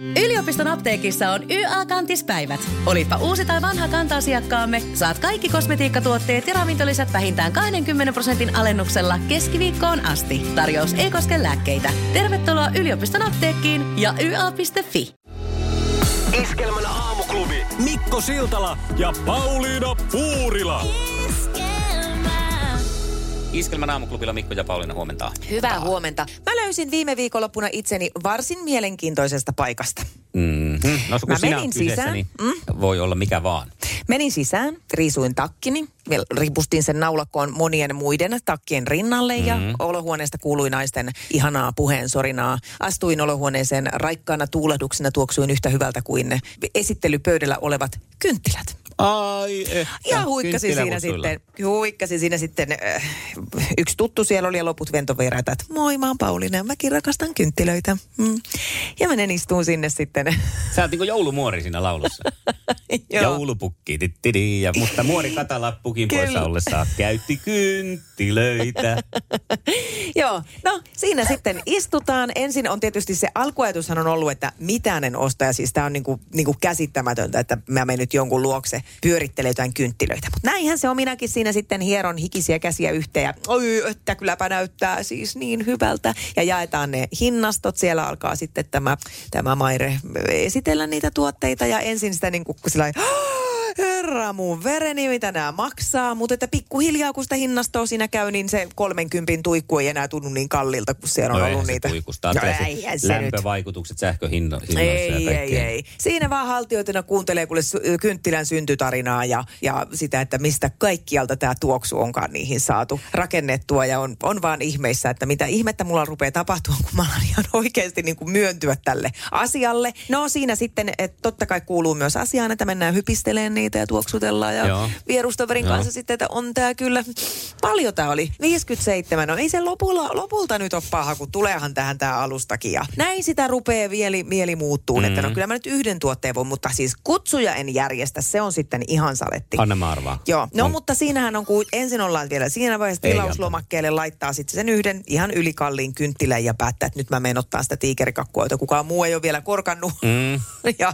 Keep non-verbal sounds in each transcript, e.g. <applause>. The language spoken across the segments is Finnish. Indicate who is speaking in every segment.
Speaker 1: Yliopiston apteekissa on YA-kantispäivät. Olipa uusi tai vanha kanta-asiakkaamme, saat kaikki kosmetiikkatuotteet ja ravintolisät vähintään 20 prosentin alennuksella keskiviikkoon asti. Tarjous ei koske lääkkeitä. Tervetuloa yliopiston apteekkiin ja YA.fi.
Speaker 2: Iskelmän aamuklubi. Mikko Siltala ja Pauliina Puurila.
Speaker 3: Iskelmän aamuklubilla Mikko ja Pauliina huomenta.
Speaker 4: Hyvää huomenta. Mä löysin viime viikonloppuna itseni varsin mielenkiintoisesta paikasta.
Speaker 3: Mm-hmm. No, kun
Speaker 4: Mä
Speaker 3: sinä
Speaker 4: menin
Speaker 3: kyseessä,
Speaker 4: sisään.
Speaker 3: Niin
Speaker 4: Mm.
Speaker 3: voi olla mikä vaan.
Speaker 4: Menin sisään, riisuin takkini, ripustin sen naulakkoon monien muiden takkien rinnalle ja
Speaker 3: Mhm.
Speaker 4: olohuoneesta kuului naisten ihanaa puheen sorinaa. Astuin olohuoneeseen raikkaana tuulahduksena tuoksuin yhtä hyvältä kuin ne esittelypöydällä olevat kynttilät.
Speaker 3: Ai että.
Speaker 4: Ja huikkasin siinä sitten, huikkasin siinä sitten, äh, yksi tuttu siellä oli ja loput ventovieraita, että moi mä oon Pauliina ja mäkin rakastan kynttilöitä. Mm. Ja mä istuun sinne sitten. <laughs>
Speaker 3: Sä oot niinku joulumuori siinä laulussa. <laughs> Joulupukki, tittidi, ja musta muori katalappukin poissa ollessa käytti kynttilöitä. <laughs>
Speaker 4: Joo, no siinä sitten istutaan. Ensin on tietysti se alkuajatushan on ollut, että mitään en osta. Ja siis tämä on niinku, niinku käsittämätöntä, että mä menen nyt jonkun luokse pyörittelee jotain kynttilöitä. Mutta näinhän se on minäkin siinä sitten hieron hikisiä käsiä yhteen. Ja oi, että kylläpä näyttää siis niin hyvältä. Ja jaetaan ne hinnastot. Siellä alkaa sitten tämä, tämä Maire esitellä niitä tuotteita. Ja ensin sitä niin kuin sillä Herra mun vereni, mitä nämä maksaa. Mutta että pikkuhiljaa, kun sitä hinnastoa siinä käy, niin se 30 tuikku ei enää tunnu niin kallilta, kun siellä on
Speaker 3: No
Speaker 4: ollut niitä.
Speaker 3: tuikusta.
Speaker 4: No se
Speaker 3: lämpövaikutukset sähköhinnoissa ja
Speaker 4: Ei, ei, ei. Siinä vaan haltioituna kuuntelee kuule kynttilän syntytarinaa ja, ja sitä, että mistä kaikkialta tämä tuoksu onkaan niihin saatu rakennettua. Ja on, on vaan ihmeissä, että mitä ihmettä mulla rupeaa tapahtumaan, kun mä alan ihan oikeasti niin kuin myöntyä tälle asialle. No siinä sitten, että totta kai kuuluu myös asiaan, että mennään hypistelemään niitä ja tuoksutellaan. Ja
Speaker 3: Joo.
Speaker 4: vierustoverin
Speaker 3: Joo.
Speaker 4: kanssa sitten, että on tämä kyllä, paljon tämä oli, 57. No ei se lopulla, lopulta nyt ole paha, kun tuleehan tähän tämä alustakin. Ja näin sitä rupeaa mieli, mieli muuttuu, mm. että no kyllä mä nyt yhden tuotteen voin, mutta siis kutsuja en järjestä, se on sitten ihan saletti.
Speaker 3: Anna mä arvaan.
Speaker 4: Joo, no
Speaker 3: On-
Speaker 4: mutta siinähän on, kun ensin ollaan vielä siinä vaiheessa tilauslomakkeelle laittaa sitten sen yhden ihan ylikalliin kynttilän ja päättää, että nyt mä menen ottaa sitä tiikerikakkua, jota kukaan muu ei ole vielä korkannut.
Speaker 3: Mm. <laughs>
Speaker 4: ja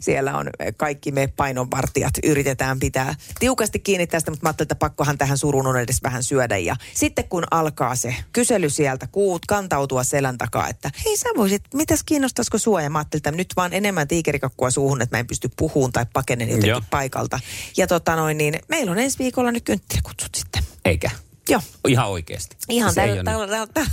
Speaker 4: siellä on kaikki me painonvartijat yritetään pitää tiukasti kiinni tästä, mutta mä ajattelin, että pakkohan tähän surun on edes vähän syödä. Ja sitten kun alkaa se kysely sieltä, kuut kantautua selän takaa, että hei sä voisit, mitäs kiinnostaisiko sua? Ja mä ajattelin, että nyt vaan enemmän tiikerikakkua suuhun, että mä en pysty puhuun tai pakenen jotenkin
Speaker 3: Joo.
Speaker 4: paikalta. Ja tota noin, niin meillä on ensi viikolla nyt kynttiläkutsut sitten.
Speaker 3: Eikä.
Speaker 4: Joo.
Speaker 3: Ihan oikeasti.
Speaker 4: Ihan tällä,
Speaker 3: ole
Speaker 4: tällä, tällä,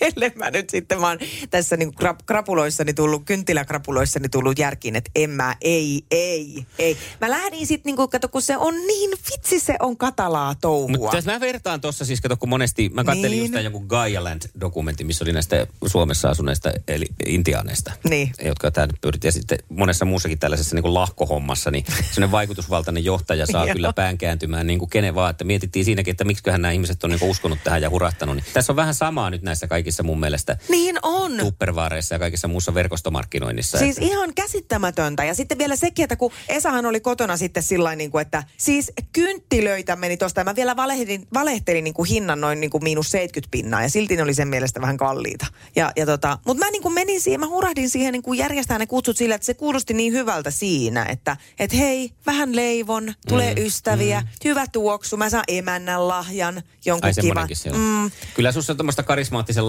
Speaker 4: ellei mä nyt sitten vaan tässä niin krap, krapuloissani tullut, kynttiläkrapuloissani tullut järkiin, että en mä, ei, ei, ei. Mä lähdin sitten niin kuin, kato, kun se on niin, vitsi se on katalaa touhua.
Speaker 3: Mutta jos mä vertaan tuossa siis, kato, kun monesti, mä kattelin
Speaker 4: Niin.
Speaker 3: just tämän jonkun Gaialand-dokumentin, missä oli näistä Suomessa asuneista, eli intiaaneista,
Speaker 4: Niin.
Speaker 3: jotka tänne pyrittiin. Ja sitten monessa muussakin tällaisessa niin kuin lahkohommassa, niin sellainen vaikutusvaltainen johtaja saa <laughs> kyllä pään kääntymään niin kuin kenen vaan. Että mietittiin siinäkin, että miksiköhän nämä ihmiset on niin uskonut tähän ja hurahtanut. Niin tässä on vähän samaa nyt näissä kaikissa mun mielestä
Speaker 4: Niin on.
Speaker 3: tuppervaareissa ja kaikissa muussa verkostomarkkinoinnissa.
Speaker 4: Siis ihan käsittämätöntä. Ja sitten vielä sekin, että kun Esahan oli kotona sitten sillä niin kuin, että siis kynttilöitä meni tosta. Ja mä vielä valehtelin, valehtelin niin kuin hinnan noin niin kuin miinus 70 pinnaa. Ja silti ne oli sen mielestä vähän kalliita. Ja, ja tota, mutta mä niin kuin menin siihen, mä hurahdin siihen niin kuin järjestää ne kutsut sillä, että se kuulosti niin hyvältä siinä, että et hei, vähän leivon, tulee mm, ystäviä, mm. hyvä tuoksu, mä saan emännän lahjan, jonkun
Speaker 3: Ai
Speaker 4: kiva.
Speaker 3: on. Mm. Kyllä sussa tuommoista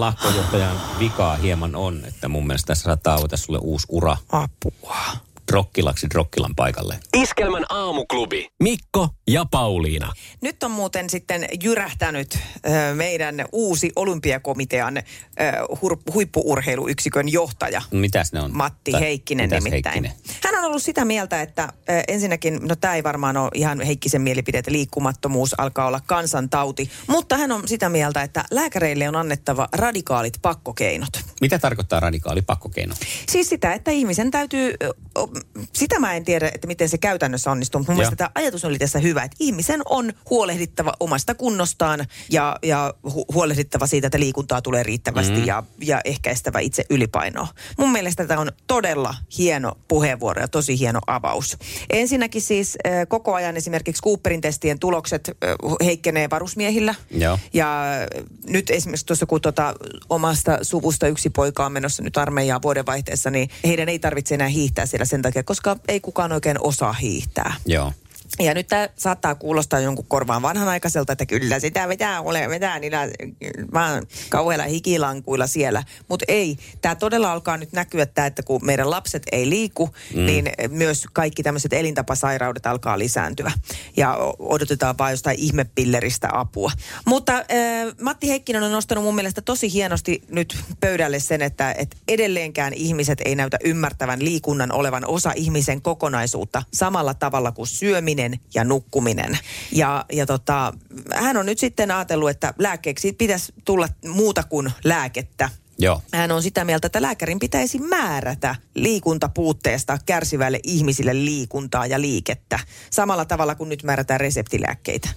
Speaker 3: karismaattisen lahkojohtajan vikaa hieman on, että mun mielestä tässä saattaa avata sulle uusi ura
Speaker 4: Apua.
Speaker 3: Drokkilaksi drokkilan paikalle.
Speaker 2: Iskelmän aamuklubi. Mikko ja Pauliina.
Speaker 4: Nyt on muuten sitten jyrähtänyt ö, meidän uusi olympiakomitean ö, hur- huippuurheiluyksikön johtaja.
Speaker 3: Mitäs ne on?
Speaker 4: Matti
Speaker 3: Tai
Speaker 4: Heikkinen
Speaker 3: mitäs
Speaker 4: nimittäin.
Speaker 3: Heikkinen?
Speaker 4: Hän on ollut sitä mieltä, että ensinnäkin, no tämä ei varmaan ole ihan Heikkisen mielipide, että liikkumattomuus alkaa olla kansantauti, mutta hän on sitä mieltä, että lääkäreille on annettava radikaalit pakkokeinot.
Speaker 3: Mitä tarkoittaa radikaali pakkokeino?
Speaker 4: Siis sitä, että ihmisen täytyy sitä mä en tiedä, että miten se käytännössä onnistuu. Mun
Speaker 3: Joo.
Speaker 4: mielestä tämä ajatus oli tässä hyvä, että ihmisen on huolehdittava omasta kunnostaan ja, ja hu- huolehdittava siitä, että liikuntaa tulee riittävästi mm. ja, ja ehkäistävä itse ylipainoa. Mun mielestä tämä on todella hieno puheenvuoro ja tosi hieno avaus. Ensinnäkin siis äh, koko ajan esimerkiksi Cooperin testien tulokset äh, heikkenee varusmiehillä.
Speaker 3: Joo.
Speaker 4: Ja nyt esimerkiksi tuossa, kun tota omasta suvusta yksi poika on menossa nyt armeijaan vuodenvaihteessa, niin heidän ei tarvitse enää hiihtää siellä sen takia, koska ei kukaan oikein osaa hiihtää.
Speaker 3: Joo.
Speaker 4: Ja nyt tämä saattaa kuulostaa jonkun korvaan vanhanaikaiselta, että kyllä sitä vetää ole, vetää niillä vaan kauheilla hikilankuilla siellä. Mutta ei, tämä todella alkaa nyt näkyä, tää, että kun meidän lapset ei liiku, mm. niin myös kaikki tämmöiset elintapasairaudet alkaa lisääntyä. Ja odotetaan vaan jostain ihmepilleristä apua. Mutta äh, Matti Heikkinen on nostanut mun mielestä tosi hienosti nyt pöydälle sen, että et edelleenkään ihmiset ei näytä ymmärtävän liikunnan olevan osa ihmisen kokonaisuutta samalla tavalla kuin syöminen ja nukkuminen. Ja, ja tota, hän on nyt sitten ajatellut, että lääkkeeksi pitäisi tulla muuta kuin lääkettä.
Speaker 3: Joo.
Speaker 4: Hän on sitä mieltä, että lääkärin pitäisi määrätä liikuntapuutteesta kärsivälle ihmisille liikuntaa ja liikettä. Samalla tavalla kuin nyt määrätään reseptilääkkeitä.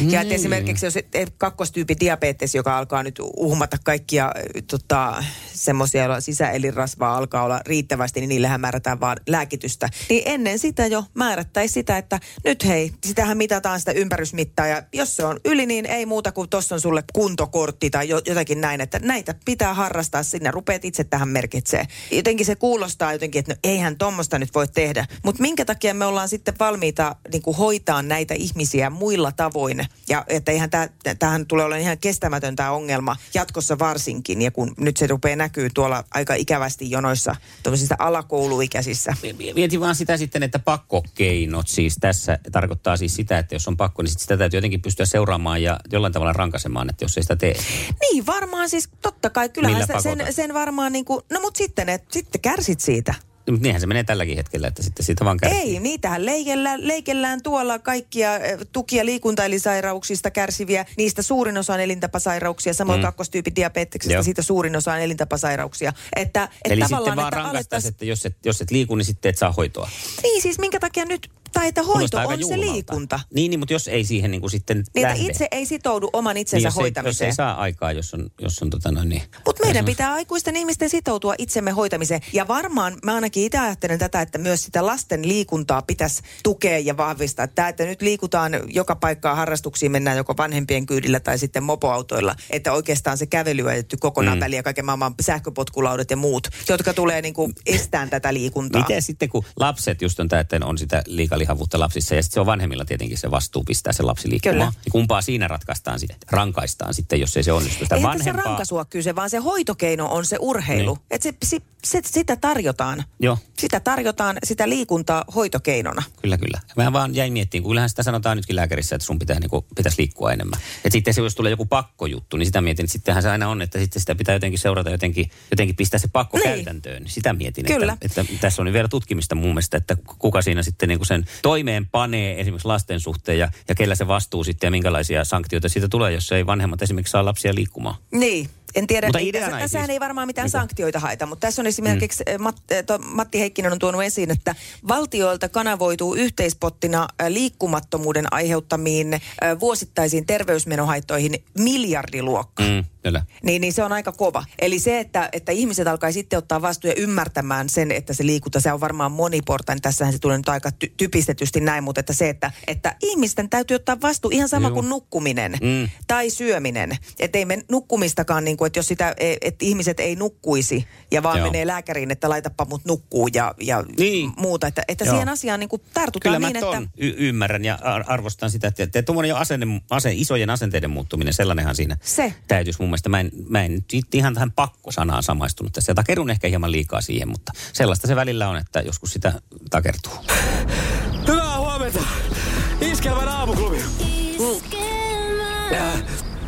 Speaker 4: Mm. Ja että esimerkiksi jos kakkostyypin diabetes, joka alkaa nyt uhmata kaikkia tota, semmoisia, joilla sisäelinrasvaa alkaa olla riittävästi, niin niillähän määrätään vaan lääkitystä. Niin ennen sitä jo määrättäisiin sitä, että nyt hei, sitähän mitataan sitä ympärysmittaa ja jos se on yli, niin ei muuta kuin tuossa on sulle kuntokortti tai jo, jotakin näin, että näitä pitää harrastaa, sinä rupeat itse tähän merkitsee. Jotenkin se kuulostaa jotenkin, että no eihän tuommoista nyt voi tehdä. Mutta minkä takia me ollaan sitten valmiita niin kuin hoitaa näitä ihmisiä muilla tavoin? Ja että eihän tämä, tämähän tulee olemaan ihan kestämätön tämä ongelma jatkossa varsinkin. Ja kun nyt se rupeaa näkyy tuolla aika ikävästi jonoissa tuollaisissa alakouluikäisissä.
Speaker 3: Mietin vaan sitä sitten, että pakkokeinot siis tässä tarkoittaa siis sitä, että jos on pakko, niin sit sitä täytyy jotenkin pystyä seuraamaan ja jollain tavalla rankaisemaan, että jos ei sitä tee.
Speaker 4: Niin, varmaan siis totta kai. Kyllähän
Speaker 3: Millä
Speaker 4: se, sen, sen varmaan niin kuin, no mutta sitten, et, sitten kärsit siitä.
Speaker 3: Mutta niinhän se menee tälläkin hetkellä, että sitten siitä vaan kärsii.
Speaker 4: Ei, niitähän leikellään, leikellään tuolla kaikkia eh, tuki- ja liikuntaelisairauksista kärsiviä. Niistä suurin osa on elintapasairauksia, samoin mm. kakkostyypin diabeteksesta
Speaker 3: Joo.
Speaker 4: siitä suurin osa on elintapasairauksia. Että, et
Speaker 3: Eli sitten
Speaker 4: tavallaan,
Speaker 3: vaan
Speaker 4: että alettaisiin-
Speaker 3: että jos et, jos et liiku, niin sitten et saa hoitoa.
Speaker 4: Niin siis minkä takia nyt, tai että hoito
Speaker 3: Kuulostaa
Speaker 4: on se liikunta.
Speaker 3: Niin, niin, mutta jos ei siihen niin kuin sitten
Speaker 4: Niin,
Speaker 3: lähde.
Speaker 4: itse ei sitoudu oman itsensä
Speaker 3: niin, jos, ei, jos
Speaker 4: hoitamiseen.
Speaker 3: ei saa aikaa, jos on, jos on tota noin niin.
Speaker 4: Mutta meidän pitää aikuisten ihmisten sitoutua itsemme hoitamiseen. Ja varmaan mä ainakin itse ajattelen tätä, että myös sitä lasten liikuntaa pitäisi tukea ja vahvistaa. Tämä, että nyt liikutaan joka paikkaa harrastuksiin, mennään joko vanhempien kyydillä tai sitten mopoautoilla. Että oikeastaan se kävely on jätetty kokonaan mm. väliin ja kaiken maailman sähköpotkulaudat ja muut, jotka tulee niinku estään tätä liikuntaa.
Speaker 3: Miten sitten, kun lapset just on tämä, että on sitä liikalihavuutta lapsissa ja sitten se on vanhemmilla tietenkin se vastuu pistää se lapsi liikkumaan.
Speaker 4: Kyllä.
Speaker 3: Niin kumpaa siinä ratkaistaan sitten, rankaistaan sitten, jos ei se onnistu. Sitä
Speaker 4: Eihän tässä rankaisua kyse, vaan se hoitokeino on se urheilu.
Speaker 3: Niin.
Speaker 4: Että se, se, se, sitä tarjotaan.
Speaker 3: Joo.
Speaker 4: Sitä tarjotaan, sitä liikuntaa hoitokeinona.
Speaker 3: Kyllä, kyllä. Mä vaan jäin miettimään, kun kyllähän sitä sanotaan nytkin lääkärissä, että sun pitää, niin kuin, pitäisi liikkua enemmän. Et sitten se, jos tulee joku pakkojuttu, niin sitä mietin, että sittenhän se aina on, että sitten sitä pitää jotenkin seurata, jotenkin, jotenkin pistää se pakko
Speaker 4: Niin.
Speaker 3: käytäntöön. Niin Sitä mietin,
Speaker 4: Kyllä.
Speaker 3: Että, että, tässä on vielä tutkimista mun mielestä, että kuka siinä sitten niin kuin sen toimeen panee esimerkiksi lasten suhteen ja, ja kellä se vastuu sitten ja minkälaisia sanktioita siitä tulee, jos ei vanhemmat esimerkiksi saa lapsia liikkumaan.
Speaker 4: Niin. En tiedä,
Speaker 3: Mutta
Speaker 4: ei, tässä,
Speaker 3: ei
Speaker 4: tässähän
Speaker 3: siis-
Speaker 4: ei varmaan mitään
Speaker 3: kuin-
Speaker 4: sanktioita haeta, mutta tässä on esimerkiksi mm. Mat, eh, to, Matti Heikkinen on tuonut esiin, että valtioilta kanavoituu yhteispottina eh, liikkumattomuuden aiheuttamiin eh, vuosittaisiin terveysmenohaittoihin miljardiluokkaa.
Speaker 3: Mm, kyllä.
Speaker 4: Niin, niin se on aika kova. Eli se, että, että ihmiset alkaa sitten ottaa vastuu ja ymmärtämään sen, että se liikunta, se on varmaan moniportainen. Tässähän se tulee nyt aika ty- typistetysti näin, mutta että se, että, että ihmisten täytyy ottaa vastuu ihan sama
Speaker 3: Joo.
Speaker 4: kuin nukkuminen
Speaker 3: Mm.
Speaker 4: tai syöminen. Että ei me nukkumistakaan, niin kuin, että jos sitä, että ihmiset ei nukkuisi ja vaan
Speaker 3: Joo.
Speaker 4: menee lääkäriin, että laitapa mut nukkuu ja, ja
Speaker 3: Niin.
Speaker 4: muuta. Että, että
Speaker 3: Joo.
Speaker 4: siihen asiaan niin kuin tartutaan
Speaker 3: Kyllä mä
Speaker 4: niin,
Speaker 3: ton
Speaker 4: että...
Speaker 3: y- ymmärrän ja ar- arvostan sitä, että, että tuommoinen jo asenne, ase, isojen asenteiden muuttuminen, sellainenhan siinä
Speaker 4: Se.
Speaker 3: täytyisi mun mielestä. Mä en, mä en nyt ihan tähän pakkosanaan samaistunut tässä. Ja takerun ehkä hieman liikaa siihen, mutta sellaista se välillä on, että joskus sitä takertuu. <laughs>
Speaker 2: Hyvää huomenta. Iskelmän aamuklubi.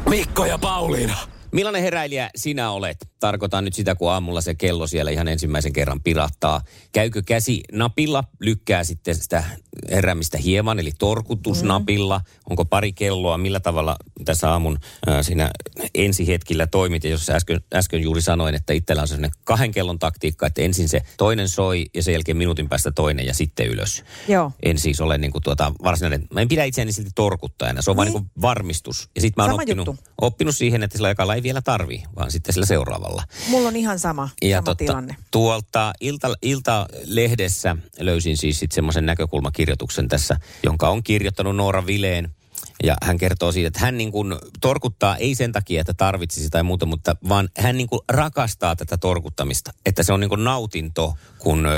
Speaker 2: Mikko ja Pauliina.
Speaker 3: Millainen heräilijä sinä olet? tarkoitan nyt sitä, kun aamulla se kello siellä ihan ensimmäisen kerran pirahtaa. Käykö käsi napilla, lykkää sitten sitä heräämistä hieman, eli torkutusnapilla. Mm. Onko pari kelloa, millä tavalla tässä aamun äh, siinä ensihetkillä toimit. Ja jos äsken, äsken juuri sanoin, että itsellä on sellainen kahden kellon taktiikka, että ensin se toinen soi ja sen jälkeen minuutin päästä toinen ja sitten ylös.
Speaker 4: Joo.
Speaker 3: En siis ole niin kuin tuota varsinainen, mä en pidä itseäni silti torkuttajana, se on niin. vain niin kuin varmistus. Ja sitten mä oon oppinut, oppinut siihen, että sillä aikalla ei vielä tarvii, vaan sitten sillä seuraavalla.
Speaker 4: Mulla on ihan sama, ja sama totta, tilanne.
Speaker 3: Tuolta ilta, Ilta-lehdessä löysin siis sitten semmoisen näkökulmakirjoituksen tässä, jonka on kirjoittanut Noora Vileen ja hän kertoo siitä, että hän niin kuin torkuttaa ei sen takia, että tarvitsisi tai muuta, mutta vaan hän niin kuin rakastaa tätä torkuttamista. Että se on niin kuin nautinto, kun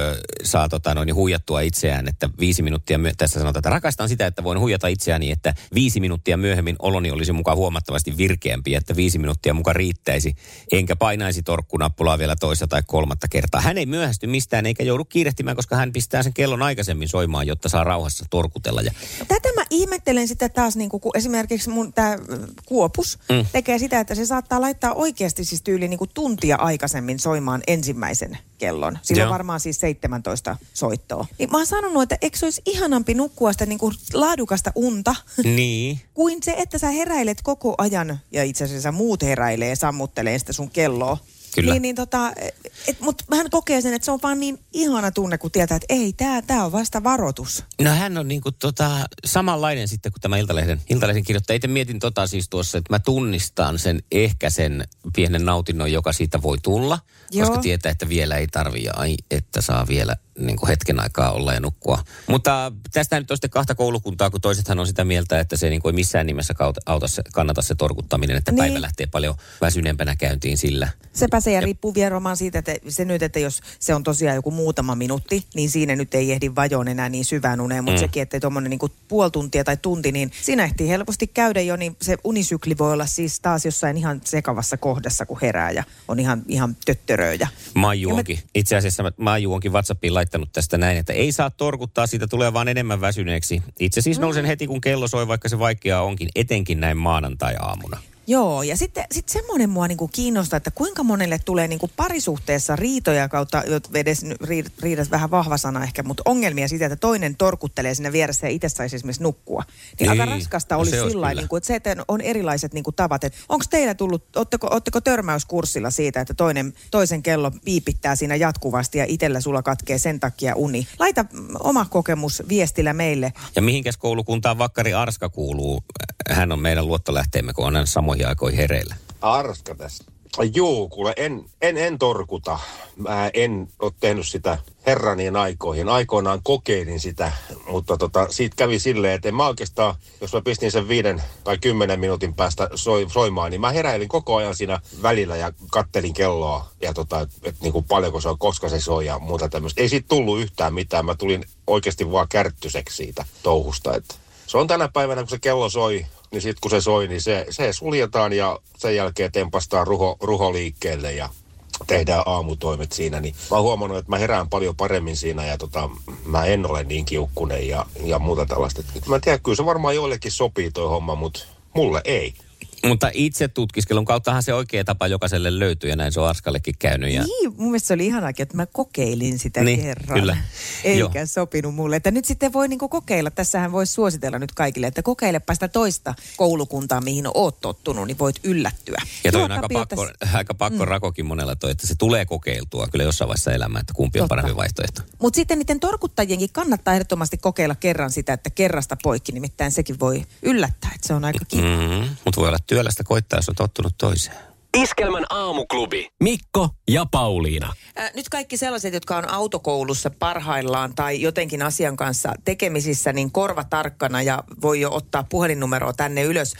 Speaker 3: saa tota, noin, huijattua itseään, että viisi minuuttia, myö- tässä sanotaan, että rakastan sitä, että voin huijata itseäni, että viisi minuuttia myöhemmin oloni olisi mukaan huomattavasti virkeämpi, että viisi minuuttia mukaan riittäisi, enkä painaisi torkkunappulaa vielä toista tai kolmatta kertaa. Hän ei myöhästy mistään eikä joudu kiirehtimään, koska hän pistää sen kellon aikaisemmin soimaan, jotta saa rauhassa torkutella. Ja...
Speaker 4: Tätä mä ihmettelen sitä taas, niin kuin, kun esimerkiksi mun tämä Kuopus mm. tekee sitä, että se saattaa laittaa oikeasti siis tyyli niin kuin tuntia aikaisemmin soimaan ensimmäisen kellon. Sillä on varmaan siis 17 soittoa. Niin mä oon sanonut, että eikö se olisi ihanampi nukkua sitä niin kuin laadukasta unta, <laughs>
Speaker 3: niin.
Speaker 4: kuin se, että sä heräilet koko ajan ja itse asiassa muut heräilee ja sammuttelee sitä sun kelloa.
Speaker 3: Kyllä.
Speaker 4: Niin, niin tota, mutta hän kokee sen, että se on vaan niin ihana tunne, kun tietää, että ei, tämä tää on vasta varoitus.
Speaker 3: No hän on niinku tota, samanlainen sitten kuin tämä Iltalehden, Iltalehden kirjoittaja. Itse mietin tota siis tuossa, että mä tunnistan sen ehkä sen pienen nautinnon, joka siitä voi tulla. Joo. Koska tietää, että vielä ei tarvitse, ai että saa vielä niin kuin hetken aikaa olla ja nukkua. Mutta tästä nyt on sitten kahta koulukuntaa, kun toisethan on sitä mieltä, että se niin kuin ei missään nimessä auta se, kannata se torkuttaminen, että niin. päivä lähtee paljon väsyneempänä käyntiin sillä.
Speaker 4: Sepä se ja, ja riippuu vieromaan siitä, että se nyt, että jos se on tosiaan joku muutama minuutti, niin siinä nyt ei ehdi vajoon enää niin syvään uneen, mutta mm. sekin, että tuommoinen niin puoli tuntia tai tunti, niin siinä ehtii helposti käydä jo, niin se unisykli voi olla siis taas jossain ihan sekavassa kohdassa, kun herää ja on ihan, ihan töttöröjä.
Speaker 3: Maiju onkin, me... itse asiassa Maiju onkin WhatsAppiin laittanut tästä näin, että ei saa torkuttaa, siitä tulee vaan enemmän väsyneeksi. Itse siis mm. nousen heti, kun kello soi, vaikka se vaikeaa onkin, etenkin näin maanantai-aamuna.
Speaker 4: Joo, ja sitten sit semmoinen mua niinku kiinnostaa, että kuinka monelle tulee niinku parisuhteessa riitoja kautta, edes riidat vähän vahva sana ehkä, mutta ongelmia siitä, että toinen torkuttelee sinne vieressä ja itse saisi esimerkiksi nukkua. Niin, niin. aika raskasta no, olisi no sillä niin että se, että on erilaiset niinku tavat. Onko teillä tullut, otteko, otteko törmäyskurssilla siitä, että toinen, toisen kello piipittää siinä jatkuvasti ja itsellä sulla katkee sen takia uni? Laita oma kokemus viestillä meille.
Speaker 3: Ja mihinkäs koulukuntaan Vakkari Arska kuuluu? Hän on meidän luottolähteemme, kun on samoihin samoihin aikoihin hereillä?
Speaker 5: Arska tässä. Joo, kuule, en, en, en torkuta. Mä en ole tehnyt sitä herranien aikoihin. Aikoinaan kokeilin sitä, mutta tota, siitä kävi silleen, että en mä oikeastaan, jos mä pistin sen viiden tai kymmenen minuutin päästä soi, soimaan, niin mä heräilin koko ajan siinä välillä ja kattelin kelloa ja tota, että et, niin kuin paljonko se on, koska se soi ja muuta tämmöistä. Ei siitä tullut yhtään mitään. Mä tulin oikeasti vaan kärttyseksi siitä touhusta. Että se on tänä päivänä, kun se kello soi, niin sitten kun se soi, niin se, se suljetaan ja sen jälkeen tempastaan ruho, ruho liikkeelle ja tehdään aamutoimet siinä, niin mä oon huomannut, että mä herään paljon paremmin siinä ja tota, mä en ole niin kiukkunen ja, ja muuta tällaista. Mä en tiedä, kyllä se varmaan joillekin sopii toi homma, mutta mulle ei.
Speaker 3: Mutta itse tutkiskelun kauttahan se oikea tapa jokaiselle löytyy ja näin se on Arskallekin käynyt. Ja...
Speaker 4: Niin, mun mielestä se oli ihanakin, että mä kokeilin sitä niin, kerran. Kyllä. Eikä Joo. sopinut mulle. Että nyt sitten voi niinku kokeilla, tässähän voisi suositella nyt kaikille, että kokeilepa sitä toista koulukuntaa, mihin oot tottunut, niin voit yllättyä.
Speaker 3: Ja toi on aika pakko, tässä... aika pakko mm. rakokin monella toi, että se tulee kokeiltua kyllä jossain vaiheessa elämää, että kumpi on Totta. parempi vaihtoehto.
Speaker 4: Mutta sitten niiden torkuttajienkin kannattaa ehdottomasti kokeilla kerran sitä, että kerrasta poikki, nimittäin sekin voi yllättää, että se on aika kiva.
Speaker 3: Mm-hmm. Mutta voi olla työlästä koittaa, jos on tottunut toiseen.
Speaker 2: Iskelmän aamuklubi. Mikko ja Pauliina.
Speaker 4: Äh, nyt kaikki sellaiset, jotka on autokoulussa parhaillaan tai jotenkin asian kanssa tekemisissä, niin korva tarkkana ja voi jo ottaa puhelinnumeroa tänne ylös. 020366800.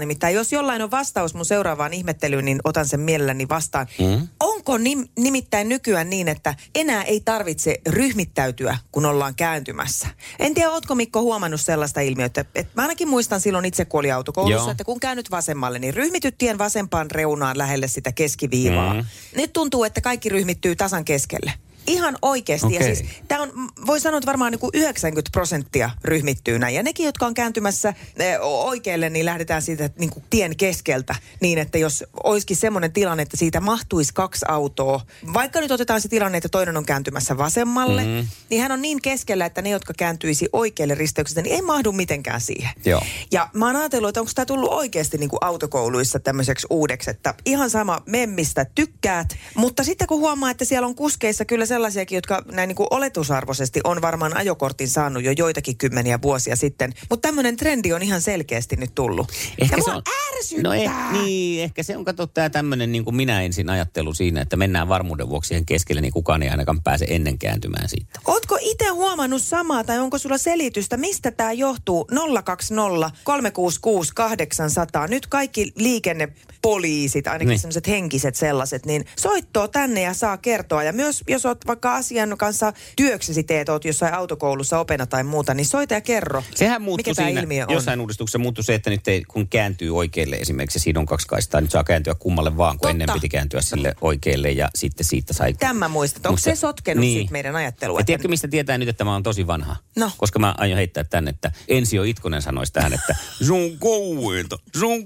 Speaker 4: Nimittäin jos jollain on vastaus mun seuraavaan ihmettelyyn, niin otan sen mielelläni vastaan. Mm. Onko nim, nimittäin nykyään niin, että enää ei tarvitse ryhmittäytyä, kun ollaan kääntymässä? En tiedä, ootko Mikko huomannut sellaista ilmiötä, että mä ainakin muistan silloin itse, kun oli autokoulussa, Joo. että kun käännyt vasemmalle, niin ryhmityttien vasempaan reunaan lähelle sitä keskiviivaa. Mm. Nyt tuntuu, että kaikki ryhmittyy tasan keskelle. Ihan oikeasti.
Speaker 3: Okei.
Speaker 4: Ja siis tämä on, voi sanoa, että varmaan niin kuin 90 prosenttia ryhmittyy näin. Ja nekin, jotka on kääntymässä eh, oikealle, niin lähdetään siitä niin kuin tien keskeltä. Niin, että jos olisikin semmoinen tilanne, että siitä mahtuisi kaksi autoa. Vaikka nyt otetaan se tilanne, että toinen on kääntymässä vasemmalle,
Speaker 3: Mhm.
Speaker 4: mm-hmm. niin hän on niin keskellä, että ne, jotka kääntyisi oikealle risteyksestä, niin ei mahdu mitenkään siihen.
Speaker 3: Joo.
Speaker 4: Ja mä oon ajatellut, että onko tämä tullut oikeasti niin kuin autokouluissa tämmöiseksi uudeksi, että ihan sama memmistä tykkäät, mutta sitten kun huomaa, että siellä on kuskeissa kyllä sellaisiakin, jotka näin niin kuin oletusarvoisesti on varmaan ajokortin saanut jo joitakin kymmeniä vuosia sitten, mutta tämmöinen trendi on ihan selkeästi nyt tullut. ja
Speaker 3: se on,
Speaker 4: ärsyttää.
Speaker 3: no eh, niin, ehkä se on, kato tämä tämmöinen niin kuin minä ensin ajattelu siinä, että mennään varmuuden vuoksi siihen keskelle, niin kukaan ei ainakaan pääse ennen kääntymään siitä.
Speaker 4: Ootko itse huomannut samaa tai onko sulla selitystä, mistä tämä johtuu? 020 366 800. Nyt kaikki liikennepoliisit, ainakin
Speaker 3: niin.
Speaker 4: sellaiset henkiset sellaiset, niin soittoo tänne ja saa kertoa. Ja myös jos oot vaikka asian kanssa työksesi teet, oot jossain autokoulussa opena tai muuta, niin soita ja kerro.
Speaker 3: Sehän muuttui
Speaker 4: mikä tämä
Speaker 3: siinä,
Speaker 4: ilmiö on.
Speaker 3: jossain uudistuksessa muuttui se, että nyt ei, kun kääntyy oikealle esimerkiksi, siinä on kaksi kaistaa, nyt saa kääntyä kummalle vaan, kun
Speaker 4: Totta.
Speaker 3: ennen piti kääntyä sille oikealle ja sitten siitä sai...
Speaker 4: Tämä muistat. Onko se sotkenut
Speaker 3: niin.
Speaker 4: niin. meidän ajattelua?
Speaker 3: Ja tiedätkö, mistä tietää nyt, että tämä on tosi vanha?
Speaker 4: No.
Speaker 3: Koska mä aion heittää tänne, että Ensio Itkonen sanoisi tähän, että se on kauheeta, se on.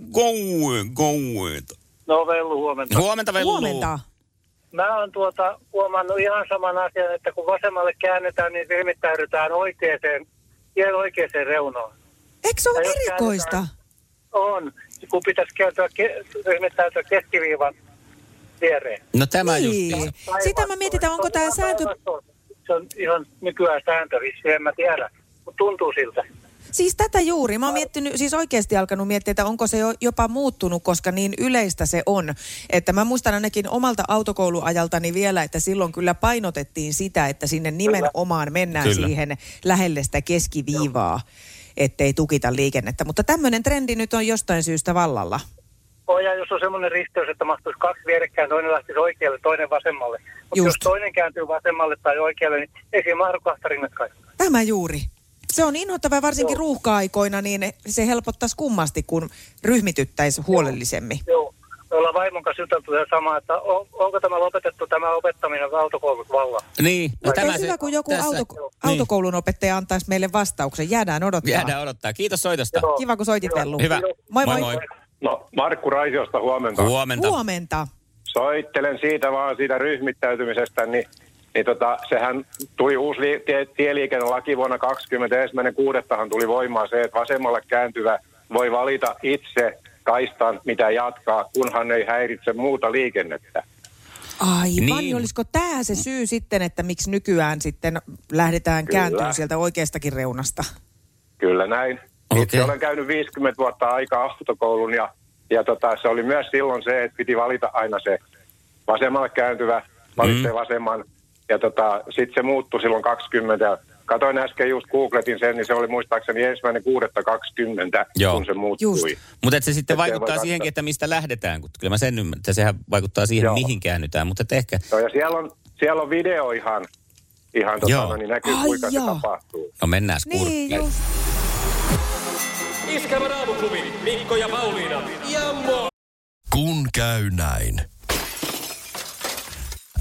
Speaker 6: No Vellu, huomenta.
Speaker 3: Huomenta Vellu.
Speaker 4: Huomenta.
Speaker 6: Mä oon tuota, huomannut ihan saman asian, että kun vasemmalle käännetään, niin ryhmittäydytään oikeaan, tien oikeaan reunaan.
Speaker 4: Eikö se ole
Speaker 6: Ja
Speaker 4: erikoista?
Speaker 6: On. Kun pitäisi kääntyä, ke, ryhmittäytyä keskiviivan viereen.
Speaker 3: No tämä
Speaker 4: Niin.
Speaker 3: just.
Speaker 4: Sitä mä mietin, onko tämä
Speaker 6: ihan
Speaker 4: sääntö...
Speaker 6: Se on ihan nykyään sääntö, en mä tiedä. Mutta tuntuu siltä.
Speaker 4: Siis tätä juuri. Mä oon miettinyt, siis oikeasti alkanut miettiä, että onko se jo, jopa muuttunut, koska niin yleistä se on. Että mä muistan ainakin omalta autokouluajaltani vielä, että silloin kyllä painotettiin sitä, että sinne nimenomaan mennään
Speaker 3: Kyllä.
Speaker 4: siihen lähelle sitä keskiviivaa, ettei tukita liikennettä. Mutta tämmöinen trendi nyt on jostain syystä vallalla.
Speaker 6: Oh, ja jos on semmoinen risteys, että mahtuisi kaksi vierekkäin, toinen lähtisi oikealle, toinen vasemmalle. Mutta jos toinen kääntyy vasemmalle tai oikealle, niin ei siinä mahdu kahta rinnakkain.
Speaker 4: Tämä juuri. Se on inhottava varsinkin ruuhka-aikoina, niin se helpottaisi kummasti, kun ryhmityttäisi huolellisemmin.
Speaker 6: Joo. Me ollaan vaimon kanssa juteltu ihan samaa, että on, onko tämä lopetettu tämä opettaminen autokoulut vallan.
Speaker 3: Niin. No,
Speaker 4: Tämä
Speaker 3: se-
Speaker 4: hyvä, kun joku
Speaker 3: tässä-
Speaker 4: auto,
Speaker 3: Niin.
Speaker 4: autokoulun opettaja antaisi meille vastauksen. Jäädään odottaa.
Speaker 3: Jäädään odottaa. Kiitos soitosta.
Speaker 6: Joo.
Speaker 4: Kiva, kun soitit, Vellu.
Speaker 3: Hyvä.
Speaker 4: Moi moi.
Speaker 7: No, Markku Raisiosta huomenta.
Speaker 3: Huomenta.
Speaker 4: Huomenta.
Speaker 7: Soittelen siitä vaan siitä ryhmittäytymisestä, niin, niin tota, sehän tuli uusi li- tie, tieliikennelaki vuonna 20. Ensimmäinen kuudettahan tuli voimaan se, että vasemmalle kääntyvä voi valita itse kaistan, mitä jatkaa, kunhan ei häiritse muuta liikennettä.
Speaker 4: Aivan,
Speaker 3: Niin.
Speaker 4: niin. olisiko tämä se syy sitten, että miksi nykyään sitten lähdetään
Speaker 7: Kyllä.
Speaker 4: kääntyä sieltä oikeastakin reunasta?
Speaker 7: Kyllä näin. Itse olen käynyt 50 vuotta aikaa autokoulun ja, ja tota, se oli myös silloin se, että piti valita aina se vasemmalle kääntyvä, valitsee mm. vasemman. Ja tota, sitten se muuttui silloin 20. Katoin äsken just googletin sen, niin se oli muistaakseni ensimmäinen kuudetta 20,
Speaker 3: Joo.
Speaker 7: kun se muuttui.
Speaker 3: Mutta se sitten
Speaker 7: ei
Speaker 3: vaikuttaa siihenkin, että mistä lähdetään. Kun kyllä mä sen ymmärrän, että sehän vaikuttaa siihen,
Speaker 7: Joo.
Speaker 3: mihin käännytään. Mutta et ehkä,
Speaker 7: No, ja siellä on, siellä on video ihan, ihan tota,
Speaker 3: Joo.
Speaker 7: no, niin näkyy
Speaker 4: Ai
Speaker 7: kuinka
Speaker 4: joo.
Speaker 7: se tapahtuu.
Speaker 3: no mennään
Speaker 4: Niin,
Speaker 3: kurkkiin.
Speaker 4: just.
Speaker 2: Iskävä raamuklubi, Mikko ja Pauliina. Ja mo-
Speaker 8: Kun käy näin.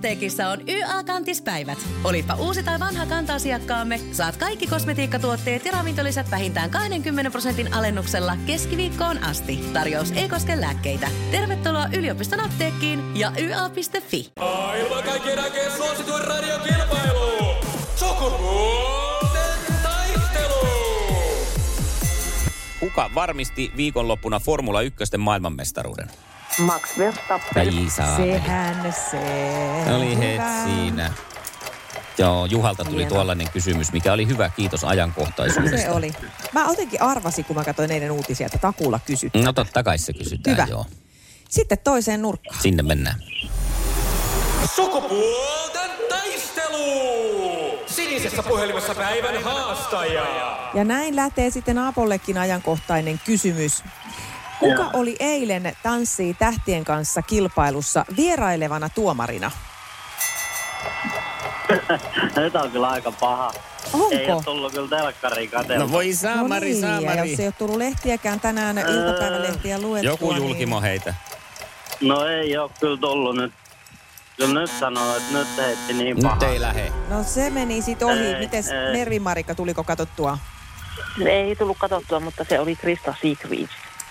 Speaker 1: apteekissa on YA-kantispäivät. Olipa uusi tai vanha kanta-asiakkaamme, saat kaikki kosmetiikkatuotteet ja ravintolisät vähintään 20 prosentin alennuksella keskiviikkoon asti. Tarjous ei koske lääkkeitä. Tervetuloa yliopiston apteekkiin ja YA.fi.
Speaker 2: Maailman kaikkien aikeen suosituen radiokilpailu. Sukupuolten taistelu.
Speaker 3: Kuka varmisti viikonloppuna Formula 1 maailmanmestaruuden?
Speaker 9: Max Verstappen.
Speaker 3: Tai.
Speaker 4: Sehän se.
Speaker 3: Oli
Speaker 4: Hyvä.
Speaker 3: het siinä. Joo, Juhalta tuli
Speaker 4: Hieno.
Speaker 3: tuollainen kysymys, mikä oli hyvä. Kiitos ajankohtaisuudesta.
Speaker 4: Se oli. Mä jotenkin arvasin, kun mä katsoin eilen uutisia, että takulla kysyt.
Speaker 3: No totta kai se kysytään,
Speaker 4: Hyvä.
Speaker 3: joo.
Speaker 4: Sitten toiseen nurkkaan.
Speaker 3: Sinne mennään.
Speaker 2: Sukupuolten taistelu. Sinisessä puhelimessa päivän haastaja.
Speaker 4: Ja näin lähtee sitten Aapollekin ajankohtainen kysymys. Kuka oli eilen Tanssii tähtien kanssa kilpailussa vierailevana tuomarina? <laughs>
Speaker 10: Nyt on kyllä aika paha.
Speaker 4: Onko?
Speaker 10: Ei ole tullut kyllä telkkariin katseltua.
Speaker 3: No voi saamari,
Speaker 4: no niin, ja
Speaker 3: saamari.
Speaker 4: jos ei ole tullut lehtiäkään tänään iltapäivälehtiä luettua,
Speaker 3: Joku
Speaker 4: niin...
Speaker 3: julkimo heitä.
Speaker 10: No ei ole kyllä tullut nyt. Kyllä nyt sanoo, että nyt heitti niin
Speaker 3: Nyt
Speaker 10: paha.
Speaker 3: ei lähe.
Speaker 4: No se meni sit ohi.
Speaker 10: Ei,
Speaker 4: Mites
Speaker 10: ei.
Speaker 4: Mervi-Marikka, tuliko katsottua?
Speaker 9: Ei tullut katsottua, mutta se oli Krista Sigrids.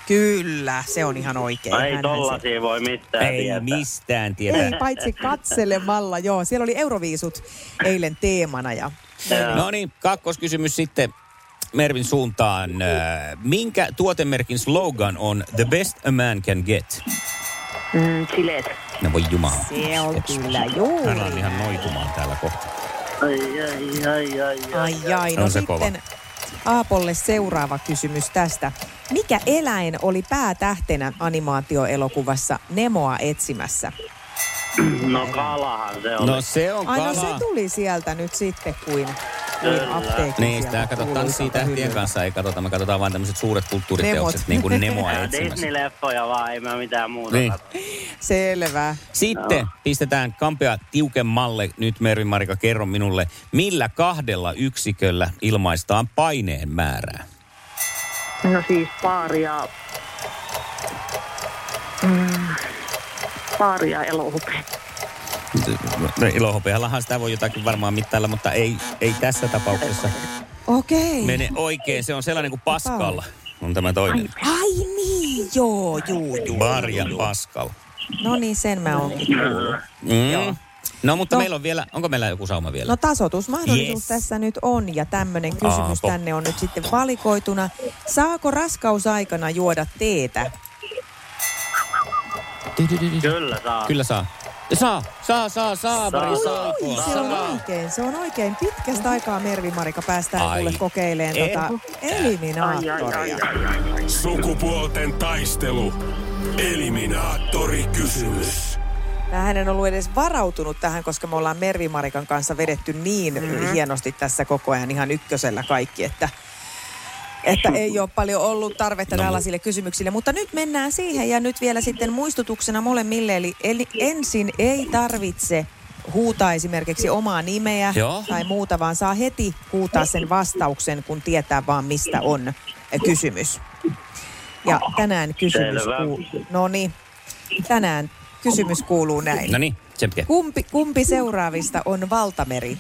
Speaker 4: Kyllä, se on ihan oikein.
Speaker 10: No ei
Speaker 4: Hänhän se-
Speaker 10: tollasia voi mitään
Speaker 3: Ei
Speaker 10: tietää.
Speaker 3: mistään
Speaker 4: Ei,
Speaker 3: tietää.
Speaker 4: paitsi katselemalla, joo. Siellä oli Euroviisut eilen teemana ja.
Speaker 3: No niin, kakkoskysymys sitten Mervin suuntaan. Äh, Minkä tuotemerkin slogan on The best a man can get?
Speaker 9: Mm, Chilet.
Speaker 3: No voi jumala.
Speaker 4: se on kyllä juuri.
Speaker 3: Hän on ihan noitumaan täällä kohta.
Speaker 10: Ai, ai, ai, ai, ai.
Speaker 4: Ai ai, no
Speaker 3: se
Speaker 4: sitten Aapolle seuraava kysymys tästä. Mikä eläin oli päätähtenä animaatioelokuvassa Nemoa etsimässä?
Speaker 10: No kalahan se on.
Speaker 3: No se on
Speaker 4: Ai no
Speaker 3: kala.
Speaker 4: se tuli sieltä nyt sitten kuin, kuin apteekin
Speaker 3: Niin,
Speaker 4: sieltä
Speaker 3: sitä kato tanssii
Speaker 4: kuuluisalta
Speaker 3: tähtien
Speaker 4: hyllyltä.
Speaker 3: kanssa, ei katsota, me katsotaan vain tämmöiset suuret kulttuuriteokset,
Speaker 4: Nemot.
Speaker 3: niin kuin <laughs> Nemoa etsimässä.
Speaker 10: Disney-leffoja vaan, ei mä mitään muuta
Speaker 3: Niin.
Speaker 4: Selvä.
Speaker 3: Sitten pistetään kampea tiukemmalle. Nyt Mervi Marika, kerro minulle, millä kahdella yksiköllä ilmaistaan paineen määrää?
Speaker 9: No siis paaria... Mm, paaria elohupe.
Speaker 3: No, Ilohopeallahan sitä voi jotakin varmaan mittailla, mutta ei, ei tässä tapauksessa
Speaker 4: Okei.
Speaker 3: mene oikein. Se on sellainen kuin Pascal. On tämä toinen.
Speaker 4: Ai niin, joo, juu, juu.
Speaker 3: Barja Pascal.
Speaker 4: No niin, sen mä oonkin kuullut.
Speaker 3: Mm. No mutta
Speaker 4: No.
Speaker 3: meillä on vielä, onko meillä joku sauma vielä?
Speaker 4: No tasotusmahdollisuus
Speaker 3: Yes.
Speaker 4: tässä nyt on ja tämmöinen kysymys
Speaker 3: Aapo.
Speaker 4: tänne on nyt sitten valikoituna. Saako raskausaikana juoda teetä?
Speaker 10: Kyllä saa.
Speaker 3: Kyllä saa. Saa, saa, saa, saa, Mari,
Speaker 10: Saa.
Speaker 3: saa.
Speaker 4: Oi, se on oikein, se on oikein. Pitkästä aikaa Mervi-Marika päästään
Speaker 3: Ai.
Speaker 4: kuule kokeileen
Speaker 3: Eh.
Speaker 4: tota eliminaattoria.
Speaker 8: Sukupuolten taistelu. Eliminaattori kysymys.
Speaker 4: Mä en ollut edes varautunut tähän, koska me ollaan Mervi-Marikan kanssa vedetty niin mm-hmm. hienosti tässä koko ajan ihan ykkösellä kaikki, että, että <laughs> ei ole paljon ollut tarvetta no. tällaisille kysymyksille. Mutta nyt mennään siihen ja nyt vielä sitten muistutuksena molemmille. Eli, eli ensin ei tarvitse huutaa esimerkiksi omaa nimeä
Speaker 3: Joo.
Speaker 4: tai muuta, vaan saa heti huutaa sen vastauksen, kun tietää vaan mistä on kysymys. Ja tänään kysymys kuuluu... No niin, tänään kysymys kuuluu näin.
Speaker 3: No niin.
Speaker 4: Kumpi, kumpi seuraavista on valtameri?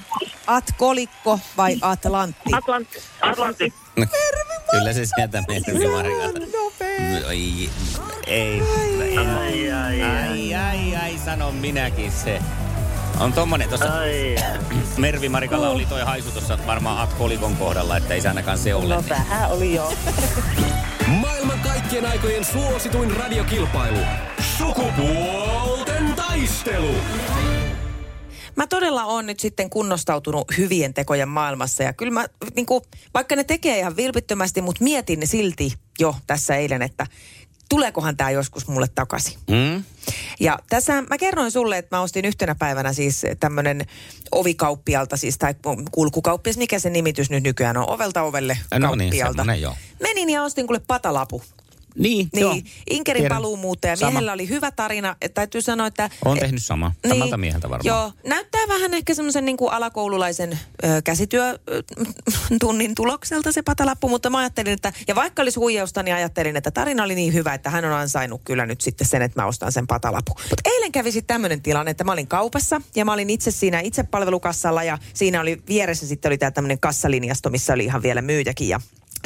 Speaker 4: Atkolikko vai Atlantti?
Speaker 9: Atlantti. Atlantti.
Speaker 3: No, Kyllä se sieltä Mervi Marikalta.
Speaker 4: Nopea.
Speaker 3: Ai, ei, en,
Speaker 10: Ai, ai, ai.
Speaker 3: ai, ai, ai, sanon minäkin se. On tommonen, tuossa
Speaker 10: Ai,
Speaker 3: Mervi Marikalla oli toi haisu tuossa varmaan Atkolikon kohdalla, että ei se ainakaan se ole.
Speaker 9: No vähän oli jo.
Speaker 2: Maailman kaikkien aikojen suosituin radiokilpailu. Sukupuolten taistelu.
Speaker 4: Mä todella on nyt sitten kunnostautunut hyvien tekojen maailmassa ja kyllä mä, niin kuin, vaikka ne tekee ihan vilpittömästi, mutta mietin silti jo tässä eilen, että tuleekohan tämä joskus mulle takaisin.
Speaker 3: Mm?
Speaker 4: Ja tässä mä kerroin sulle, että mä ostin yhtenä päivänä siis tämmönen ovikauppialta, siis tai kulkukauppias, mikä se nimitys nyt nykyään on, ovelta ovelle
Speaker 3: No niin,
Speaker 4: kauppialta.
Speaker 3: semmonen joo.
Speaker 4: Menin ja ostin kuule patalapu.
Speaker 3: Niin, joo.
Speaker 4: Niin, Inkerin
Speaker 3: Tiedän.
Speaker 4: paluumuuttaja.
Speaker 3: Sama.
Speaker 4: Miehellä oli hyvä tarina. Täytyy sanoa, että...
Speaker 3: On tehnyt sama. Samalta mieheltä varmaan.
Speaker 4: Joo, näyttää vähän ehkä semmoisen niin kuin alakoululaisen ö, käsityötunnin <laughs> tulokselta se patalappu, mutta mä ajattelin, että... Ja vaikka olisi huijausta, niin ajattelin, että tarina oli niin hyvä, että hän on ansainnut kyllä nyt sitten sen, että mä ostan sen patalapun. Mutta eilen kävi sitten tämmöinen tilanne, että mä olin kaupassa ja mä olin itse siinä itsepalvelukassalla ja siinä oli vieressä sitten oli tämä tämmöinen kassalinjasto, missä oli ihan vielä myyjäkin ja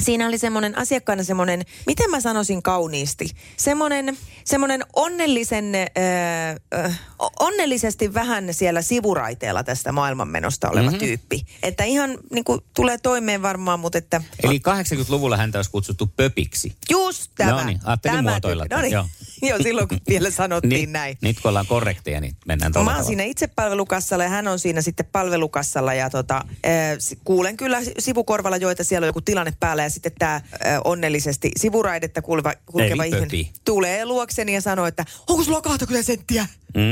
Speaker 4: Siinä oli semmoinen asiakkaana semmoinen, miten mä sanoisin kauniisti, semmoinen, semmoinen onnellisen, öö, ö, onnellisesti vähän siellä sivuraiteella tästä maailmanmenosta oleva mm-hmm. tyyppi. Että ihan niin kuin, tulee toimeen varmaan, mutta että
Speaker 3: Eli 80-luvulla häntä olisi kutsuttu pöpiksi.
Speaker 4: just tämä.
Speaker 3: No niin, ajattelin
Speaker 4: tämä
Speaker 3: muotoilla
Speaker 4: tyyppi. No niin, <laughs> joo. silloin kun vielä sanottiin
Speaker 3: Niin,
Speaker 4: näin.
Speaker 3: Nyt kun ollaan korrekteja, niin mennään tuolla
Speaker 4: Mä oon
Speaker 3: tavalla.
Speaker 4: siinä itsepalvelukassalla ja hän on siinä sitten palvelukassalla ja tota, äh, kuulen kyllä sivukorvalla joita siellä on joku tilanne päällä ja sitten tämä äh, onnellisesti sivuraidetta kulkeva, kulkeva ihminen tulee luokseni ja sanoo, että onko sulla 20 senttiä?
Speaker 3: Mm?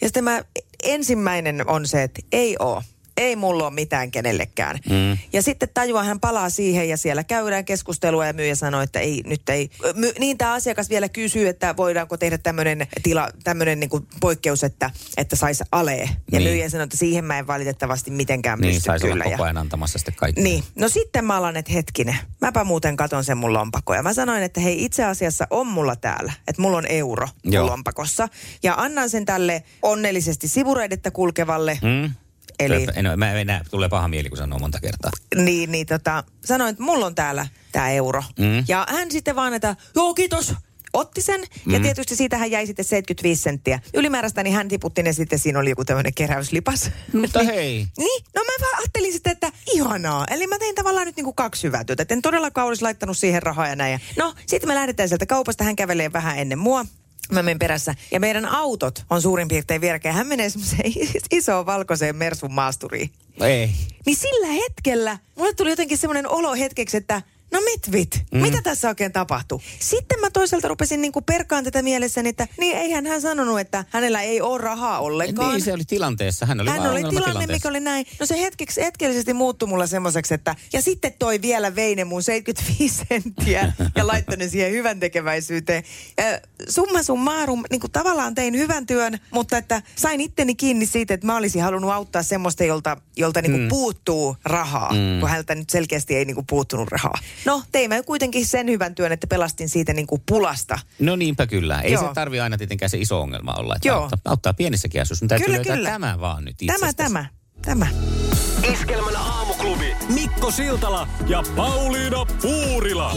Speaker 4: Ja sitten mä, ensimmäinen on se, että ei oo. Ei mulla ole mitään kenellekään.
Speaker 3: Mm.
Speaker 4: Ja sitten tajua hän palaa siihen ja siellä käydään keskustelua ja myyjä sanoo, että ei, nyt ei. My, niin tämä asiakas vielä kysyy, että voidaanko tehdä tämmöinen tila, tämmöinen niinku poikkeus, että, että saisi alee. Ja
Speaker 3: Niin.
Speaker 4: myyjä sanoo, että siihen mä en valitettavasti mitenkään
Speaker 3: Niin,
Speaker 4: pysty
Speaker 3: saisi olla
Speaker 4: kyllä.
Speaker 3: koko ajan antamassa sitten kaikki.
Speaker 4: Niin, no sitten mä alan, että hetkinen, mäpä muuten katon sen mun lompakko. Ja mä sanoin, että hei itse asiassa on mulla täällä, että mulla on euro mun lompakossa. Ja annan sen tälle onnellisesti sivureidettä kulkevalle.
Speaker 3: Mm.
Speaker 4: Eli
Speaker 3: En, mä enää, tulee paha mieli, kun sanoo monta kertaa.
Speaker 4: niin, niin tota, sanoin, että mulla on täällä tämä euro.
Speaker 3: Mm.
Speaker 4: Ja hän sitten vaan, että joo kiitos, otti sen. Ja
Speaker 3: Mm.
Speaker 4: tietysti siitä hän jäi sitten 75 senttiä. Ylimääräistä niin hän tiputti ne sitten, siinä oli joku tämmöinen keräyslipas.
Speaker 3: Mutta hei.
Speaker 4: Niin, no mä vaan ajattelin sitten, että ihanaa. Eli mä tein tavallaan nyt niinku kaksi hyvää työtä. Et en todellakaan olisi laittanut siihen rahaa ja näin. Ja No, sitten me lähdetään sieltä kaupasta. Hän kävelee vähän ennen mua. Mä menen perässä. Ja meidän autot on suurin piirtein vierekkäin. Hän menee semmoiseen <laughs> isoon valkoiseen Mersun maasturiin.
Speaker 3: Ei.
Speaker 4: Niin sillä hetkellä mulle tuli jotenkin semmoinen olo hetkeksi, että no mitvit, mm. mitä tässä oikein tapahtuu? Sitten mä toisaalta rupesin niinku perkaan tätä mielessäni, että niin eihän hän sanonut, että hänellä ei ole rahaa ollenkaan.
Speaker 3: Niin, se oli tilanteessa. Hän oli
Speaker 4: Hän oli tilanne, mikä oli näin. No se hetkeksi, hetkellisesti muuttui mulla semmoiseksi, että... Ja sitten toi vielä veine mun 75 senttiä <laughs> ja laittoi ne siihen hyvän tekeväisyyteen. Äh, summa summarum, niin kuin tavallaan tein hyvän työn, mutta että sain itteni kiinni siitä, että mä olisin halunnut auttaa semmoista, jolta, jolta niin kuin
Speaker 3: Mm.
Speaker 4: puuttuu rahaa,
Speaker 3: Mm.
Speaker 4: kun häneltä nyt selkeästi ei niin kuin puuttunut rahaa. No, teimme kuitenkin sen hyvän työn, että pelastin siitä niin kuin pulasta.
Speaker 3: No niinpä kyllä. Ei
Speaker 4: Joo.
Speaker 3: se tarvi aina tietenkään se iso ongelma olla. Että
Speaker 4: Joo.
Speaker 3: Auttaa, auttaa pienissäkin asioissa. Mutta täytyy
Speaker 4: Kyllä,
Speaker 3: löytää
Speaker 4: kyllä.
Speaker 3: tämä vaan nyt
Speaker 4: Tämä,
Speaker 3: itsestäsi.
Speaker 4: tämä, tämä.
Speaker 2: Iskelmän aamuklubi.
Speaker 8: Mikko Siltala ja Pauliina Puurila.